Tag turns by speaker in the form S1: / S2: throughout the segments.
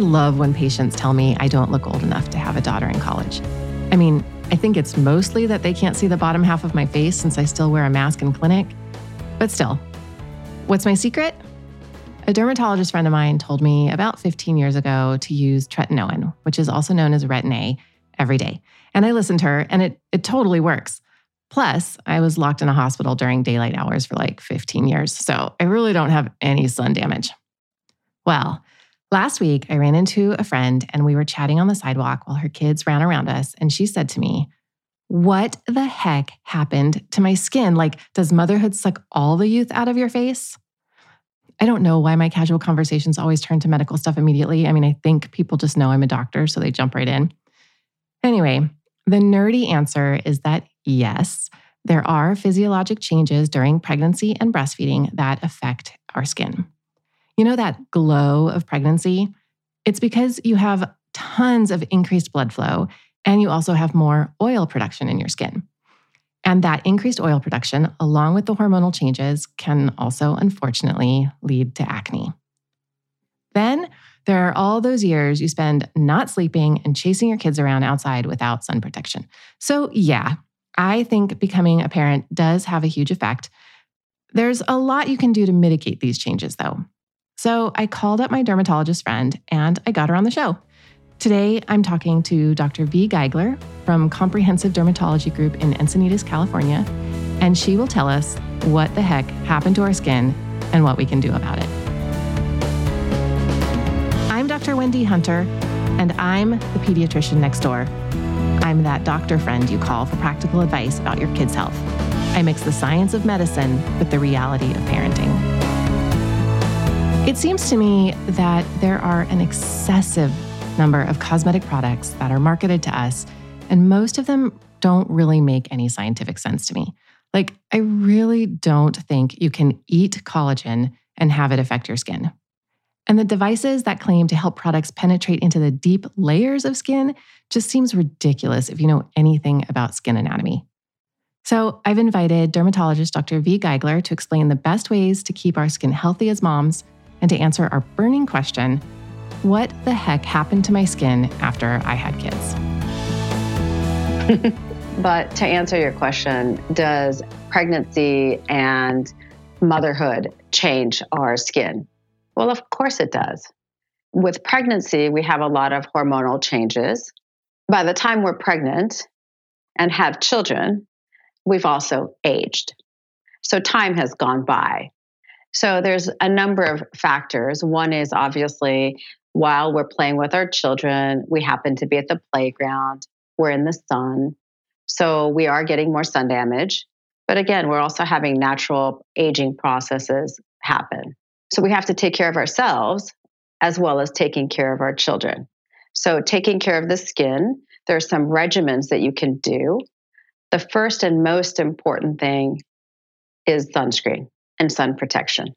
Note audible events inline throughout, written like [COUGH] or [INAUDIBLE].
S1: love when patients tell me I don't look old enough to have a daughter in college. I mean, I think it's mostly that they can't see the bottom half of my face since I still wear a mask in clinic. But still, what's my secret? A dermatologist friend of mine told me about 15 years ago to use tretinoin, which is also known as Retin A, every day. And I listened to her, and it, it totally works. Plus, I was locked in a hospital during daylight hours for like 15 years, so I really don't have any sun damage. Well, last week I ran into a friend and we were chatting on the sidewalk while her kids ran around us, and she said to me, What the heck happened to my skin? Like, does motherhood suck all the youth out of your face? I don't know why my casual conversations always turn to medical stuff immediately. I mean, I think people just know I'm a doctor, so they jump right in. Anyway, the nerdy answer is that yes, there are physiologic changes during pregnancy and breastfeeding that affect our skin. You know that glow of pregnancy? It's because you have tons of increased blood flow and you also have more oil production in your skin. And that increased oil production, along with the hormonal changes, can also unfortunately lead to acne. Then there are all those years you spend not sleeping and chasing your kids around outside without sun protection. So, yeah, I think becoming a parent does have a huge effect. There's a lot you can do to mitigate these changes, though. So, I called up my dermatologist friend and I got her on the show. Today, I'm talking to Dr. Vi Gigler from Comprehensive Dermatology Group in Encinitas, California, and she will tell us what the heck happened to our skin and what we can do about it. I'm Dr. Wendy Hunter, and I'm the pediatrician next door. I'm that doctor friend you call for practical advice about your kids' health. I mix the science of medicine with the reality of parenting. It seems to me that there are an excessive number of cosmetic products that are marketed to us, and most of them don't really make any scientific sense to me. Like, I really don't think you can eat collagen and have it affect your skin. And the devices that claim to help products penetrate into the deep layers of skin just seems ridiculous if you know anything about skin anatomy. So, I've invited dermatologist Dr. Vi Gigler to explain the best ways to keep our skin healthy as moms and to answer our burning question what the heck happened to my skin after I had kids? [LAUGHS]
S2: but to answer your question, does pregnancy and motherhood change our skin? Well, of course it does. With pregnancy, we have a lot of hormonal changes. By the time we're pregnant and have children, we've also aged. So time has gone by. So there's a number of factors. One is obviously while we're playing with our children, we happen to be at the playground, we're in the sun. So we are getting more sun damage. But again, we're also having natural aging processes happen. So we have to take care of ourselves as well as taking care of our children. So, taking care of the skin, there are some regimens that you can do. The first and most important thing is sunscreen and sun protection.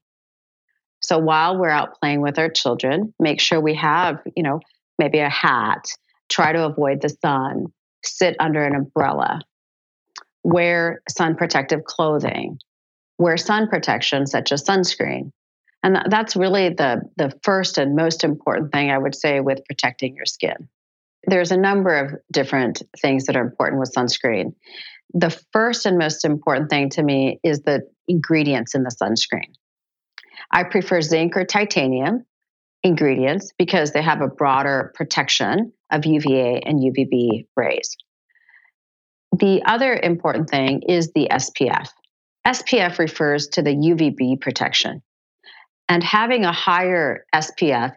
S2: So, while we're out playing with our children, make sure we have, you know, maybe a hat, try to avoid the sun, sit under an umbrella, wear sun protective clothing, wear sun protection such as sunscreen. And that's really the, the first and most important thing I would say with protecting your skin. There's a number of different things that are important with sunscreen. The first and most important thing to me is the ingredients in the sunscreen. I prefer zinc or titanium ingredients because they have a broader protection of UVA and UVB rays. The other important thing is the SPF. SPF refers to the UVB protection. And having a higher SPF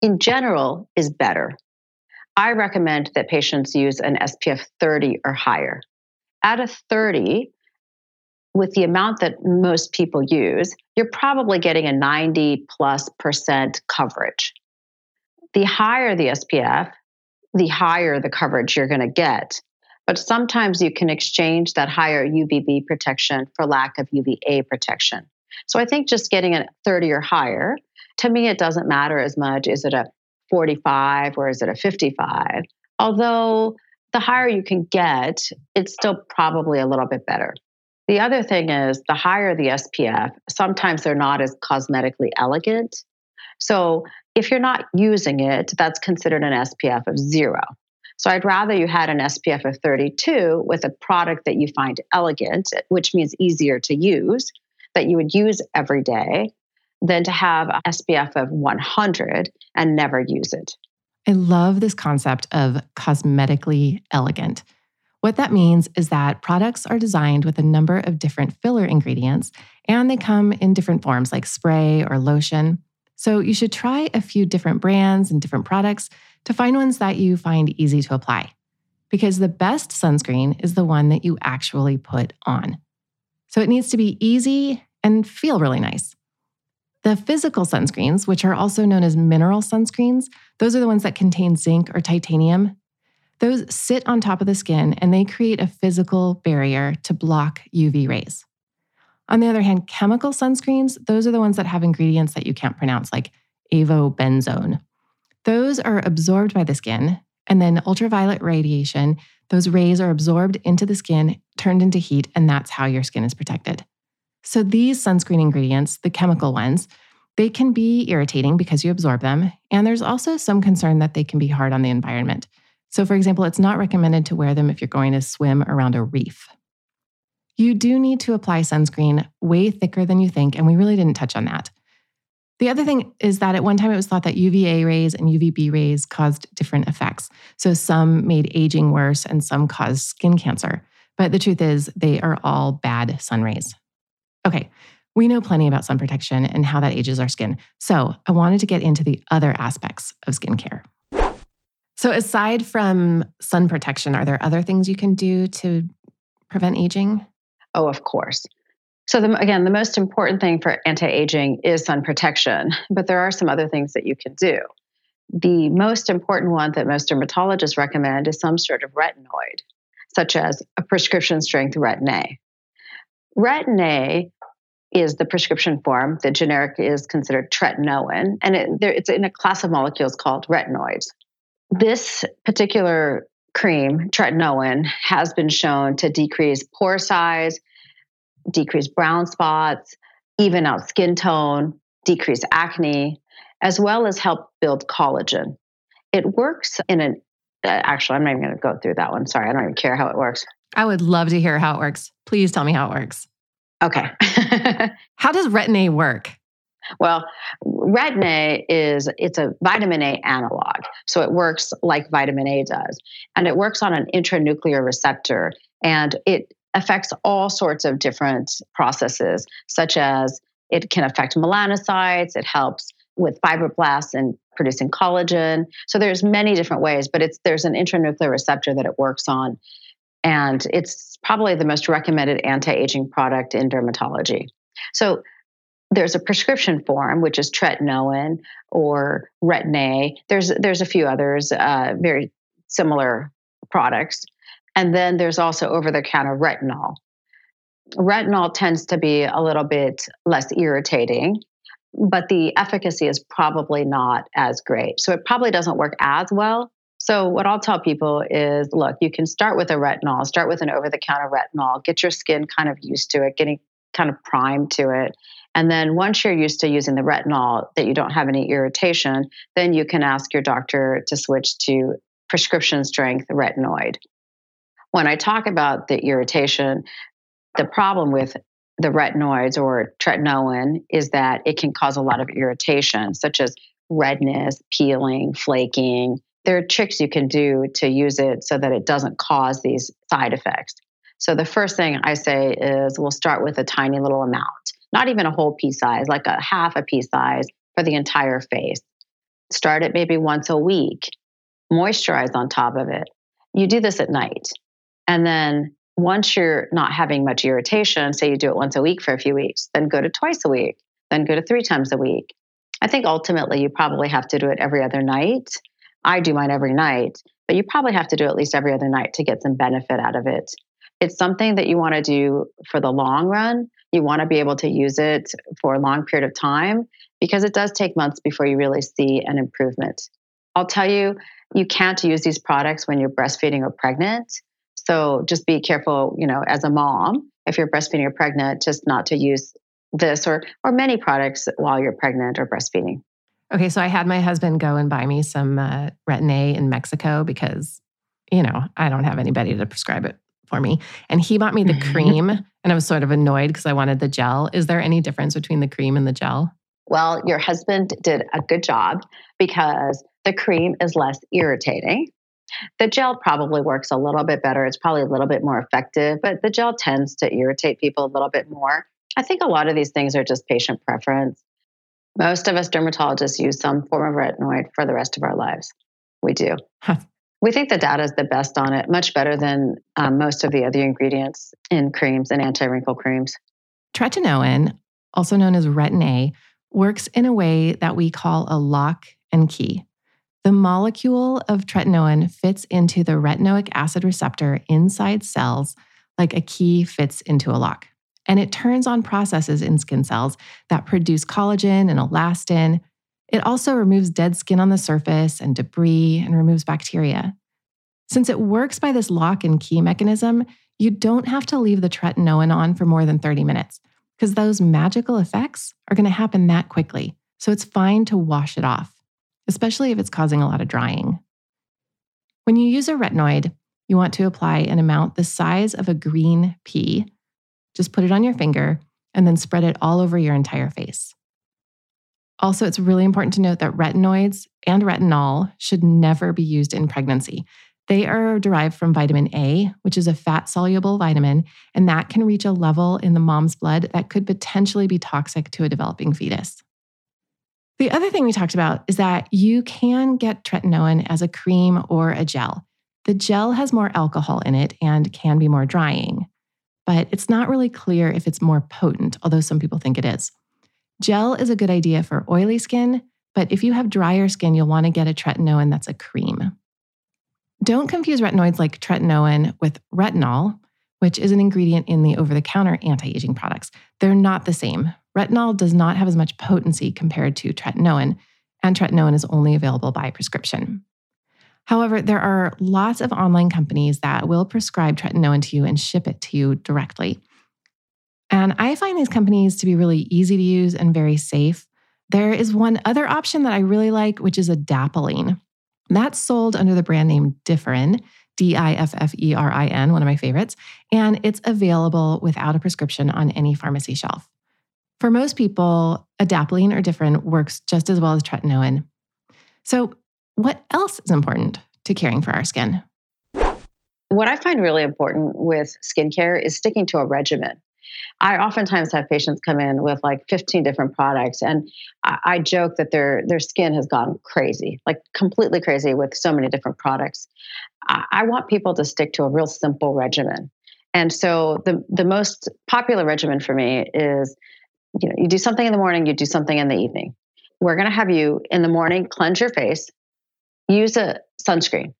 S2: in general is better. I recommend that patients use an SPF 30 or higher. At a 30, with the amount that most people use, you're probably getting a 90 plus percent coverage. The higher the SPF, the higher the coverage you're going to get. But sometimes you can exchange that higher UVB protection for lack of UVA protection. So I think just getting a 30 or higher, to me, it doesn't matter as much. Is it a 45 or is it a 55? Although the higher you can get, it's still probably a little bit better. The other thing is the higher the SPF, sometimes they're not as cosmetically elegant. So if you're not using it, that's considered an SPF of zero. So I'd rather you had an SPF of 32 with a product that you find elegant, which means easier to use, that you would use every day, than to have an SPF of 100 and never use it.
S1: I love this concept of cosmetically elegant. What that means is that products are designed with a number of different filler ingredients and they come in different forms like spray or lotion. So you should try a few different brands and different products to find ones that you find easy to apply. Because the best sunscreen is the one that you actually put on. So it needs to be easy and feel really nice. The physical sunscreens, which are also known as mineral sunscreens, those are the ones that contain zinc or titanium. Those sit on top of the skin and they create a physical barrier to block UV rays. On the other hand, chemical sunscreens, those are the ones that have ingredients that you can't pronounce, like avobenzone. Those are absorbed by the skin, and then ultraviolet radiation, those rays are absorbed into the skin, turned into heat, and that's how your skin is protected. So these sunscreen ingredients, the chemical ones, they can be irritating because you absorb them. And there's also some concern that they can be hard on the environment. So, for example, it's not recommended to wear them if you're going to swim around a reef. You do need to apply sunscreen way thicker than you think, and we really didn't touch on that. The other thing is that at one time it was thought that UVA rays and UVB rays caused different effects. So some made aging worse and some caused skin cancer. But the truth is, they are all bad sun rays. Okay, we know plenty about sun protection and how that ages our skin. So I wanted to get into the other aspects of skincare. So, aside from sun protection, are there other things you can do to prevent aging?
S2: Oh, of course. So, the, again, the most important thing for anti aging is sun protection, but there are some other things that you can do. The most important one that most dermatologists recommend is some sort of retinoid, such as a prescription strength retin A. Retin A is the prescription form. The generic is considered tretinoin, and it, there, it's in a class of molecules called retinoids. This particular cream, tretinoin, has been shown to decrease pore size, decrease brown spots, even out skin tone, decrease acne, as well as help build collagen. It works in an uh, actually, I'm not even going to go through that one. Sorry, I don't even care how it works.
S1: I would love to hear how it works. Please tell me how it works.
S2: Okay. [LAUGHS]
S1: how does retin A work?
S2: Well, retin A is it's a vitamin A analog. So it works like vitamin A does. And it works on an intranuclear receptor and it affects all sorts of different processes such as it can affect melanocytes, it helps with fibroblasts and producing collagen. So there's many different ways, but it's there's an intranuclear receptor that it works on and it's probably the most recommended anti-aging product in dermatology. So there's a prescription form, which is tretinoin or retin A. There's there's a few others, uh, very similar products, and then there's also over-the-counter retinol. Retinol tends to be a little bit less irritating, but the efficacy is probably not as great. So it probably doesn't work as well so, what I'll tell people is look, you can start with a retinol, start with an over the counter retinol, get your skin kind of used to it, getting kind of primed to it. And then once you're used to using the retinol, that you don't have any irritation, then you can ask your doctor to switch to prescription strength retinoid. When I talk about the irritation, the problem with the retinoids or tretinoin is that it can cause a lot of irritation, such as redness, peeling, flaking, there are tricks you can do to use it so that it doesn't cause these side effects. So the first thing I say is we'll start with a tiny little amount, not even a whole pea size, like a half a pea size for the entire face. Start it maybe once a week, moisturize on top of it. You do this at night. And then once you're not having much irritation, say you do it once a week for a few weeks, then go to twice a week, then go to three times a week. I think ultimately you probably have to do it every other night I do mine every night, but you probably have to do at least every other night to get some benefit out of it. It's something that you want to do for the long run. You want to be able to use it for a long period of time because it does take months before you really see an improvement. I'll tell you, you can't use these products when you're breastfeeding or pregnant. So just be careful, you know, as a mom, if you're breastfeeding or pregnant, just not to use this or or many products while you're pregnant or breastfeeding.
S1: Okay, so I had my husband go and buy me some uh, Retin-A in Mexico because, you know, I don't have anybody to prescribe it for me. And he bought me the
S2: Mm-hmm.
S1: cream, and I was sort of annoyed because I wanted the gel. Is there any difference between the cream and the gel?
S2: Well, your husband did a good job because the cream is less irritating. The gel probably works a little bit better. It's probably a little bit more effective, but the gel tends to irritate people a little bit more. I think a lot of these things are just patient preference. Most of us dermatologists use some form of retinoid for the rest of our lives. We do.
S1: Huh.
S2: We think the data is the best on it, much better than um, most of the other ingredients in creams and anti wrinkle creams.
S1: Tretinoin, also known as Retin-A, works in a way that we call a lock and key. The molecule of tretinoin fits into the retinoic acid receptor inside cells like a key fits into a lock. And it turns on processes in skin cells that produce collagen and elastin. It also removes dead skin on the surface and debris and removes bacteria. Since it works by this lock and key mechanism, you don't have to leave the tretinoin on for more than 30 minutes because those magical effects are going to happen that quickly. So it's fine to wash it off, especially if it's causing a lot of drying. When you use a retinoid, you want to apply an amount the size of a green pea. Just put it on your finger and then spread it all over your entire face. Also, it's really important to note that retinoids and retinol should never be used in pregnancy. They are derived from vitamin A, which is a fat soluble vitamin, and that can reach a level in the mom's blood that could potentially be toxic to a developing fetus. The other thing we talked about is that you can get tretinoin as a cream or a gel. The gel has more alcohol in it and can be more drying, but it's not really clear if it's more potent, although some people think it is. Gel is a good idea for oily skin, but if you have drier skin, you'll want to get a tretinoin that's a cream. Don't confuse retinoids like tretinoin with retinol, which is an ingredient in the over the counter anti aging products. They're not the same. Retinol does not have as much potency compared to tretinoin, and tretinoin is only available by prescription. However, there are lots of online companies that will prescribe tretinoin to you and ship it to you directly. And I find these companies to be really easy to use and very safe. There is one other option that I really like, which is adapalene. That's sold under the brand name Differin, D I F F E R I N, one of my favorites, and it's available without a prescription on any pharmacy shelf. For most people, adapalene or Differin works just as well as tretinoin. So, what else is important to caring for our skin?
S2: What I find really important with skincare is sticking to a regimen. I oftentimes have patients come in with like 15 different products, and I, joke that their their skin has gone crazy, like completely crazy with so many different products. I, I want people to stick to a real simple regimen, and so the the most popular regimen for me is, you know, you do something in the morning, you do something in the evening. We're going to have you in the morning cleanse your face, use a sunscreen.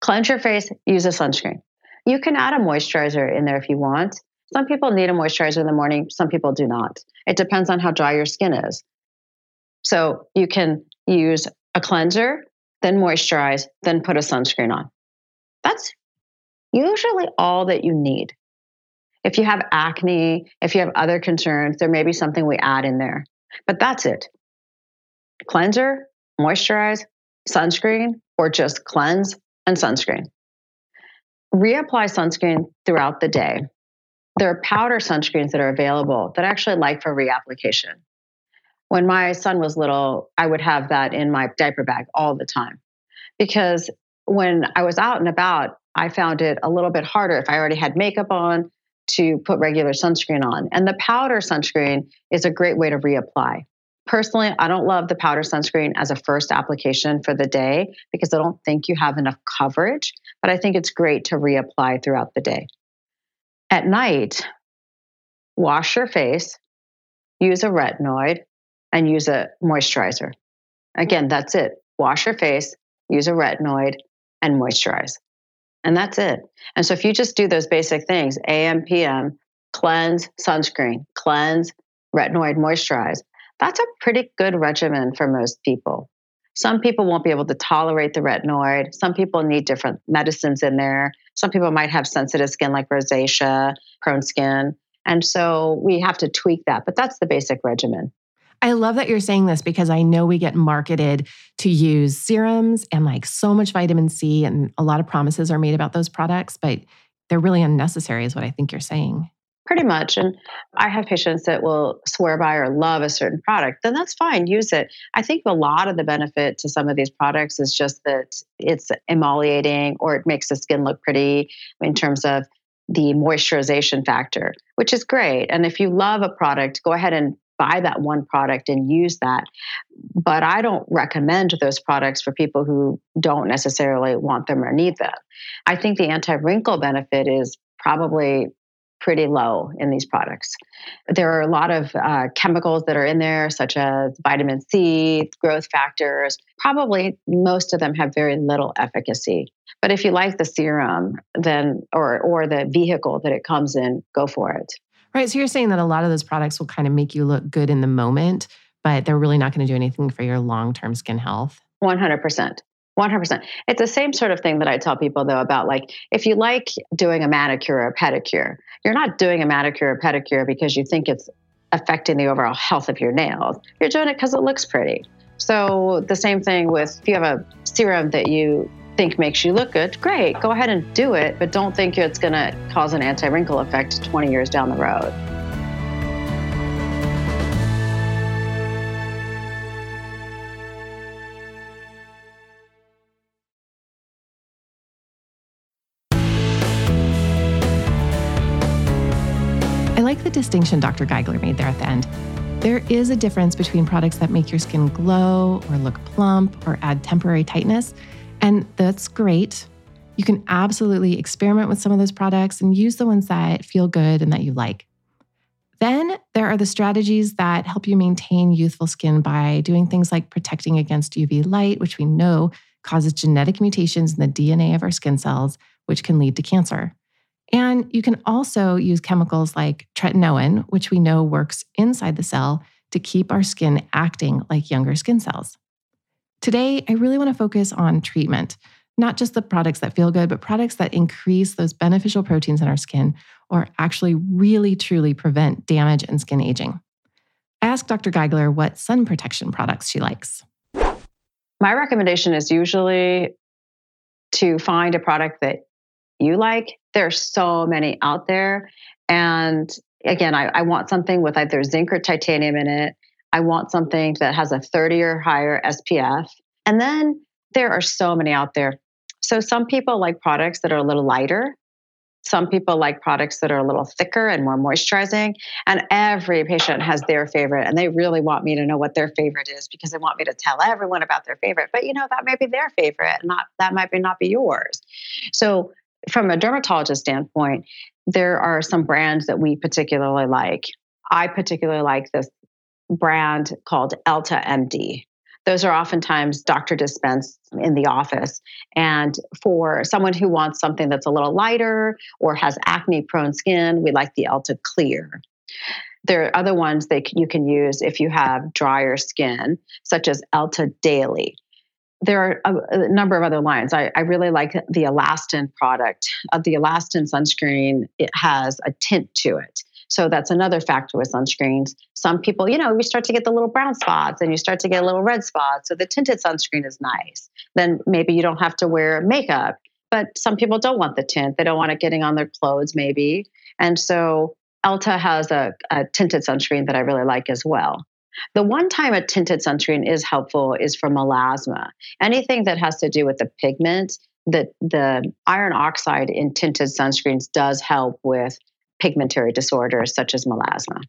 S2: Cleanse your face, use a sunscreen. You can add a moisturizer in there if you want. Some people need a moisturizer in the morning, some people do not. It depends on how dry your skin is. So you can use a cleanser, then moisturize, then put a sunscreen on. That's usually all that you need. If you have acne, if you have other concerns, there may be something we add in there. But that's it. Cleanser, moisturize, sunscreen, or just cleanse and sunscreen. Reapply sunscreen throughout the day there are powder sunscreens that are available that I actually like for reapplication. When my son was little, I would have that in my diaper bag all the time because when I was out and about, I found it a little bit harder if I already had makeup on to put regular sunscreen on. And the powder sunscreen is a great way to reapply. Personally, I don't love the powder sunscreen as a first application for the day because I don't think you have enough coverage, but I think it's great to reapply throughout the day. At night, wash your face, use a retinoid, and use a moisturizer. Again, that's it. Wash your face, use a retinoid, and moisturize. And that's it. And so if you just do those basic things AM, PM, cleanse, sunscreen, cleanse, retinoid, moisturize, that's a pretty good regimen for most people. Some people won't be able to tolerate the retinoid. Some people need different medicines in there. Some people might have sensitive skin like rosacea, prone skin. And so we have to tweak that, but that's the basic regimen.
S1: I love that you're saying this because I know we get marketed to use serums and like so much vitamin C, and a lot of promises are made about those products, but they're really unnecessary, is what I think you're saying.
S2: Pretty much. And I have patients that will swear by or love a certain product, then that's fine, use it. I think a lot of the benefit to some of these products is just that it's emollientating or it makes the skin look pretty in terms of the moisturization factor, which is great. And if you love a product, go ahead and buy that one product and use that. But I don't recommend those products for people who don't necessarily want them or need them. I think the anti wrinkle benefit is probably pretty low in these products. There are a lot of uh, chemicals that are in there, such as vitamin C, growth factors. Probably most of them have very little efficacy. But if you like the serum, then or or the vehicle that it comes in, go for it.
S1: Right. So you're saying that a lot of those products will kind of make you look good in the moment, but they're really not going to do anything for your long term skin health.
S2: 100%. 100%. It's the same sort of thing that I tell people, though, about like if you like doing a manicure or a pedicure, you're not doing a manicure or pedicure because you think it's affecting the overall health of your nails. You're doing it because it looks pretty. So, the same thing with if you have a serum that you think makes you look good, great, go ahead and do it, but don't think it's going to cause an anti wrinkle effect 20 years down the road.
S1: Distinction Dr. Gigler made there at the end. There is a difference between products that make your skin glow or look plump or add temporary tightness and that's great. You can absolutely experiment with some of those products and use the ones that feel good and that you like. Then there are the strategies that help you maintain youthful skin by doing things like protecting against UV light, which we know causes genetic mutations in the DNA of our skin cells, which can lead to cancer. And you can also use chemicals like tretinoin, which we know works inside the cell to keep our skin acting like younger skin cells. Today, I really want to focus on treatment, not just the products that feel good, but products that increase those beneficial proteins in our skin or actually really truly prevent damage and skin aging. I asked Dr. Gigler what sun protection products she likes.
S2: My recommendation is usually to find a product that you like. There's so many out there. And again, I, I want something with either zinc or titanium in it I want something that has a 30 or higher SPF. And then there are so many out there. So some people like products that are a little lighter. Some people like products that are a little thicker and more moisturizing. And every patient has their favorite. And they really want me to know what their favorite is because they want me to tell everyone about their favorite. But you know, that may be their favorite, not that might be not be yours. So from a dermatologist standpoint, there are some brands that we particularly like. I particularly like this brand called Elta MD. Those are oftentimes doctor dispensed in the office. And for someone who wants something that's a little lighter or has acne prone skin, we like the Elta Clear. There are other ones that you can use if you have drier skin, such as Elta Daily. There are a, a number of other lines. I, I, really like the Alastin product. Uh, the Alastin sunscreen, it has a tint to it. So that's another factor with sunscreens. Some people, you know, you start to get the little brown spots and you start to get a little red spots. So the tinted sunscreen is nice. Then maybe you don't have to wear makeup. But some people don't want the tint. They don't want it getting on their clothes, maybe. And so Elta has a, a tinted sunscreen that I really like as well. The one time a tinted sunscreen is helpful is for melasma. Anything that has to do with the pigment, the, the iron oxide in tinted sunscreens does help with pigmentary disorders such as melasma.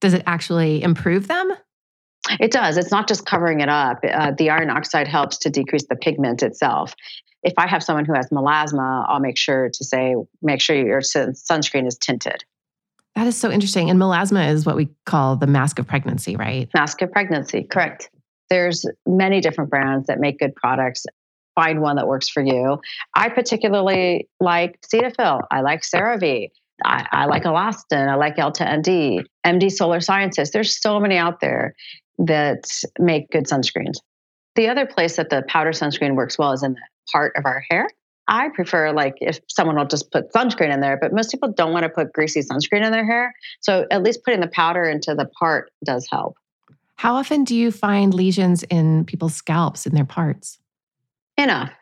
S1: Does it actually improve them?
S2: It does. It's not just covering it up. Uh, the iron oxide helps to decrease the pigment itself. If I have someone who has melasma, I'll make sure to say, make sure your sunscreen is tinted.
S1: That is so interesting. And melasma is what we call the mask of pregnancy, right?
S2: Mask of pregnancy, correct. There's many different brands that make good products. Find one that works for you. I particularly like Cetaphil. I like CeraVe. I, I like Alastin. I like Elta MD, MD Solar Sciences. There's so many out there that make good sunscreens. The other place that the powder sunscreen works well is in the part of our hair. I prefer like if someone will just put sunscreen in there, but most people don't want to put greasy sunscreen in their hair. So at least putting the powder into the part does help.
S1: How often do you find lesions in people's scalps in their parts?
S2: Enough.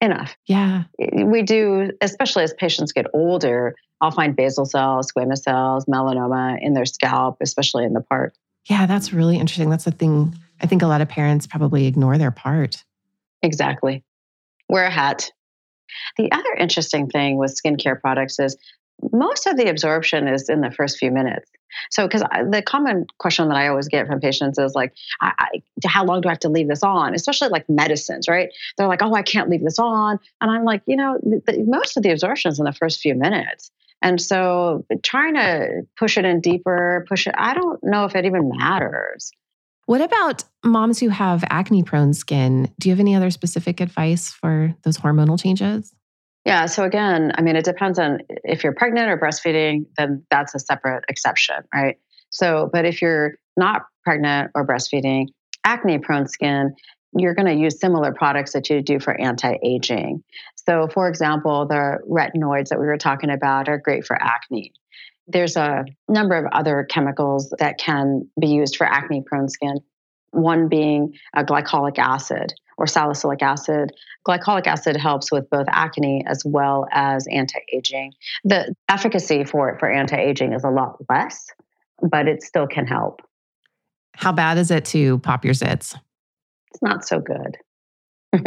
S2: Enough.
S1: Yeah.
S2: We do, especially as patients get older, I'll find basal cells, squamous cells, melanoma in their scalp, especially in the part.
S1: Yeah, that's really interesting. That's the thing. I think a lot of parents probably ignore their part.
S2: Exactly. Wear a hat. The other interesting thing with skincare products is most of the absorption is in the first few minutes. So, because the common question that I always get from patients is like, I, I, how long do I have to leave this on? Especially like medicines, right? They're like, oh, I can't leave this on. And I'm like, you know, the, most of the absorption is in the first few minutes. And so trying to push it in deeper, push it, I don't know if it even matters.
S1: What about moms who have acne prone skin? Do you have any other specific advice for those hormonal changes?
S2: Yeah. So again, I mean, it depends on if you're pregnant or breastfeeding, then that's a separate exception, right? So, but if you're not pregnant or breastfeeding, acne prone skin, you're going to use similar products that you do for anti aging. So, for example, the retinoids that we were talking about are great for acne. There's a number of other chemicals that can be used for acne prone skin, one being a glycolic acid or salicylic acid. Glycolic acid helps with both acne as well as anti aging. The efficacy for it for anti aging is a lot less, but it still can help.
S1: How bad is it to pop your zits?
S2: It's not so good. [LAUGHS]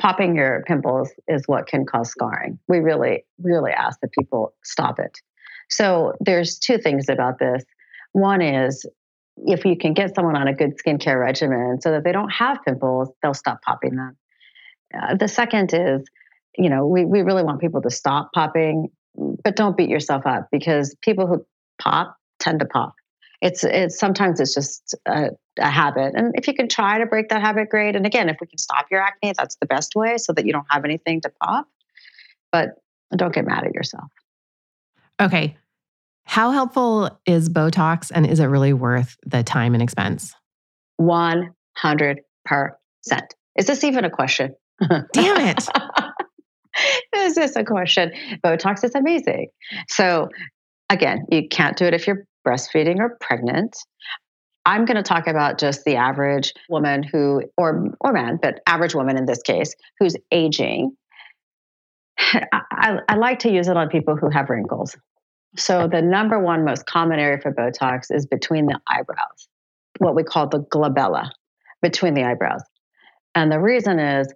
S2: Popping your pimples is what can cause scarring. We really, really ask that people stop it. So there's two things about this. One is if you can get someone on a good skincare regimen so that they don't have pimples, they'll stop popping them. Uh, the second is, you know, we, we really want people to stop popping, but don't beat yourself up because people who pop tend to pop. It's it's sometimes it's just a, a habit, and if you can try to break that habit, great. And again, if we can stop your acne, that's the best way, so that you don't have anything to pop. But don't get mad at yourself.
S1: Okay, how helpful is Botox and is it really worth the time and expense?
S2: 100%. Is this even a question?
S1: Damn it. [LAUGHS]
S2: is this a question? Botox is amazing. So, again, you can't do it if you're breastfeeding or pregnant. I'm going to talk about just the average woman who, or, or man, but average woman in this case, who's aging. [SIGHS] I, I like to use it on people who have wrinkles. So, the number one most common area for Botox is between the eyebrows, what we call the glabella between the eyebrows. And the reason is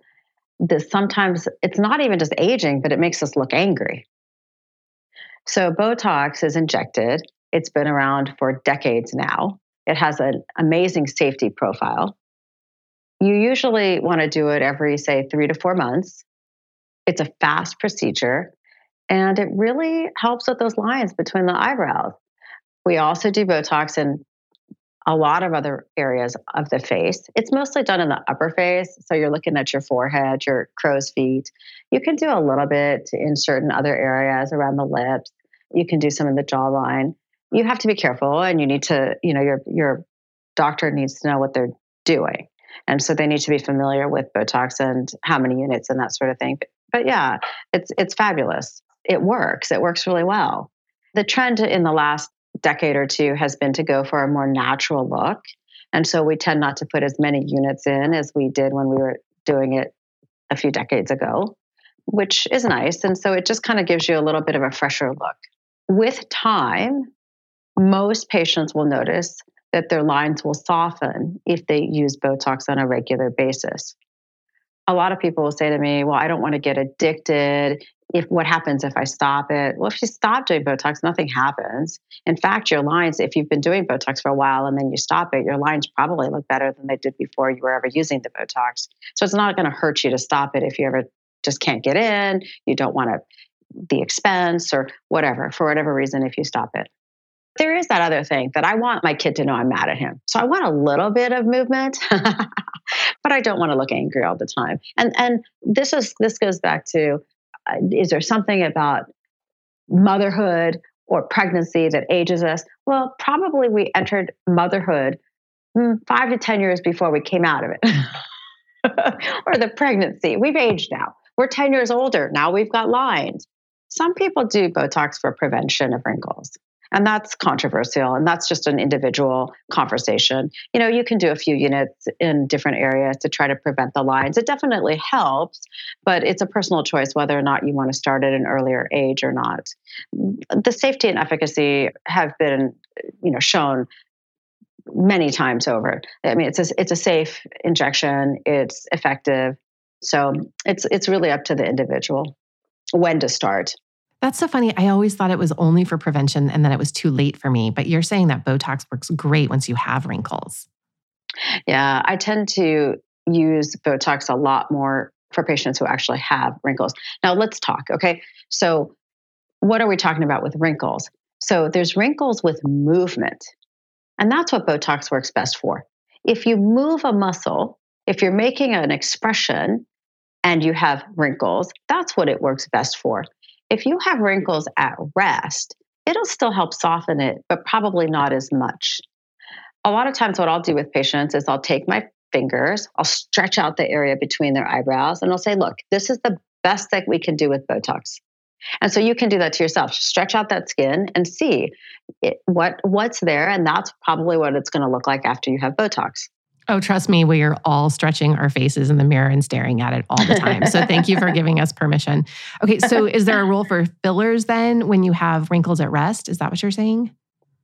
S2: that sometimes it's not even just aging, but it makes us look angry. So, Botox is injected, it's been around for decades now. It has an amazing safety profile. You usually want to do it every, say, three to four months. It's a fast procedure. And it really helps with those lines between the eyebrows. We also do Botox in a lot of other areas of the face. It's mostly done in the upper face. So you're looking at your forehead, your crow's feet. You can do a little bit in certain other areas around the lips. You can do some in the jawline. You have to be careful and you need to, you know, your your doctor needs to know what they're doing. And so they need to be familiar with Botox and how many units and that sort of thing. But, but yeah, it's it's fabulous it works. It works really well. The trend in the last decade or two has been to go for a more natural look. And so we tend not to put as many units in as we did when we were doing it a few decades ago, which is nice. And so it just kind of gives you a little bit of a fresher look. With time, most patients will notice that their lines will soften if they use Botox on a regular basis. A lot of people will say to me, Well, I don't want to get addicted if what happens if I stop it? Well, if you stop doing Botox, nothing happens. In fact, your lines, if you've been doing Botox for a while and then you stop it, your lines probably look better than they did before you were ever using the Botox. So it's not going to hurt you to stop it if you ever just can't get in, you don't want the expense or whatever, for whatever reason, if you stop it. There is that other thing that I want my kid to know I'm mad at him. So I want a little bit of movement, [LAUGHS] but I don't want to look angry all the time. And and this is this goes back to is there something about motherhood or pregnancy that ages us? Well, probably we entered motherhood mm, five to 10 years before we came out of it, [LAUGHS] or the pregnancy. We've aged now. We're 10 years older. Now we've got lines. Some people do Botox for prevention of wrinkles. And that's controversial. And that's just an individual conversation. You know, you can do a few units in different areas to try to prevent the lines. It definitely helps, but it's a personal choice whether or not you want to start at an earlier age or not. The safety and efficacy have been, you know, shown many times over. I mean, it's a, it's a safe injection. It's effective. So it's it's really up to the individual when to start.
S1: That's so funny. I always thought it was only for prevention and that it was too late for me. But you're saying that Botox works great once you have wrinkles.
S2: Yeah, I tend to use Botox a lot more for patients who actually have wrinkles. Now, let's talk, okay? So, what are we talking about with wrinkles? So, there's wrinkles with movement, and that's what Botox works best for. If you move a muscle, if you're making an expression and you have wrinkles, that's what it works best for. If you have wrinkles at rest, it'll still help soften it, but probably not as much. A lot of times, what I'll do with patients is I'll take my fingers, I'll stretch out the area between their eyebrows, and I'll say, Look, this is the best that we can do with Botox. And so you can do that to yourself. Stretch out that skin and see it, what what's there, and that's probably what it's going to look like after you have Botox.
S1: Oh, trust me, we are all stretching our faces in the mirror and staring at it all the time. So thank you for [LAUGHS] giving us permission. Okay, so is there a rule for fillers then when you have wrinkles at rest? Is that what you're saying?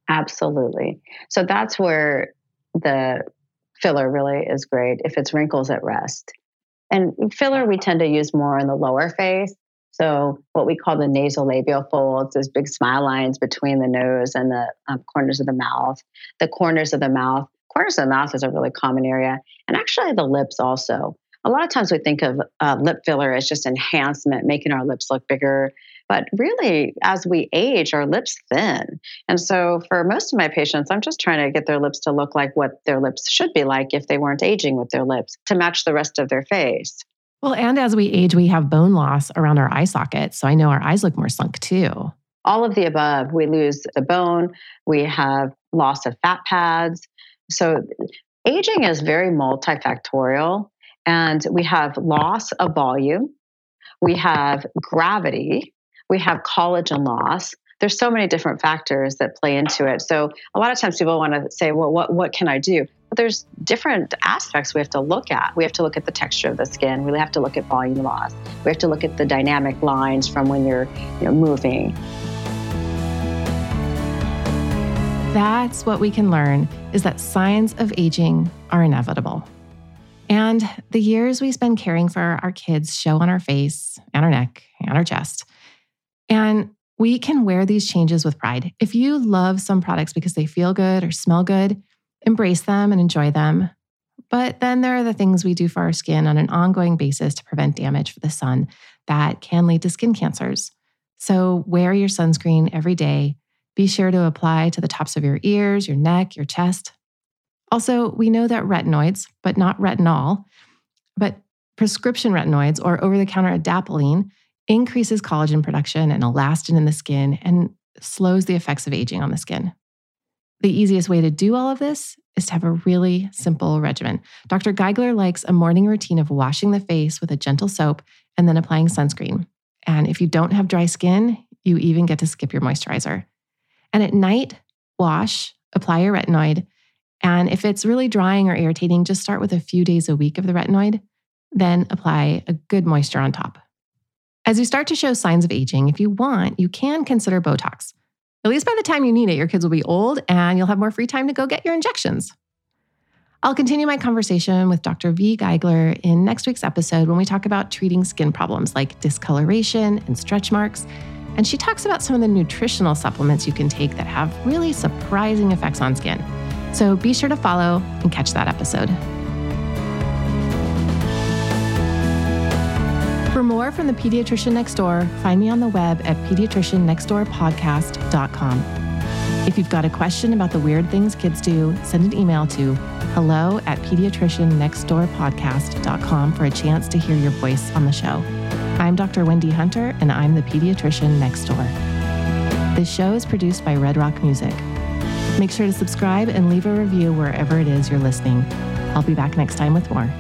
S2: Absolutely. So that's where the filler really is great if it's wrinkles at rest. And filler we tend to use more in the lower face. So what we call the nasolabial folds, those big smile lines between the nose and the um, corners of the mouth. The corners of the mouth corners of the mouth is a really common area, and actually the lips also. A lot of times we think of uh, lip filler as just enhancement, making our lips look bigger. But really, as we age, our lips thin. And so, for most of my patients, I'm just trying to get their lips to look like what their lips should be like if they weren't aging with their lips to match the rest of their face.
S1: Well, and as we age, we have bone loss around our eye sockets. So I know our eyes look more sunk too.
S2: All of the above. We lose the bone, we have loss of fat pads, so, aging is very multifactorial, and we have loss of volume, we have gravity, we have collagen loss. There's so many different factors that play into it. So, a lot of times people want to say, well, what, what can I do? But there's different aspects we have to look at. We have to look at the texture of the skin. We have to look at volume loss. We have to look at the dynamic lines from when you're you know, moving.
S1: That's what we can learn is that signs of aging are inevitable. And the years we spend caring for our kids show on our face and our neck and our chest. And we can wear these changes with pride. If you love some products because they feel good or smell good, embrace them and enjoy them. But then there are the things we do for our skin on an ongoing basis to prevent damage for the sun that can lead to skin cancers. So wear your sunscreen every day be sure to apply to the tops of your ears, your neck, your chest. Also, we know that retinoids, but not retinol, but prescription retinoids or over the counter adapalene increases collagen production and elastin in the skin and slows the effects of aging on the skin. The easiest way to do all of this is to have a really simple regimen. Dr. Gigler likes a morning routine of washing the face with a gentle soap and then applying sunscreen. And if you don't have dry skin, you even get to skip your moisturizer. And at night, wash, apply your retinoid. And if it's really drying or irritating, just start with a few days a week of the retinoid, then apply a good moisture on top. As you start to show signs of aging, if you want, you can consider Botox. At least by the time you need it, your kids will be old and you'll have more free time to go get your injections. I'll continue my conversation with Dr. Vi Gigler in next week's episode when we talk about treating skin problems like discoloration and stretch marks and she talks about some of the nutritional supplements you can take that have really surprising effects on skin. So be sure to follow and catch that episode. For more from the Pediatrician Next Door, find me on the web at pediatriciannextdoorpodcast.com. If you've got a question about the weird things kids do, send an email to hello at pediatriciannextdoorpodcast.com for a chance to hear your voice on the show. I'm Dr. Wendy Hunter, and I'm the pediatrician next door. This show is produced by Redd Rock Music. Make sure to subscribe and leave a review wherever it is you're listening. I'll be back next time with more.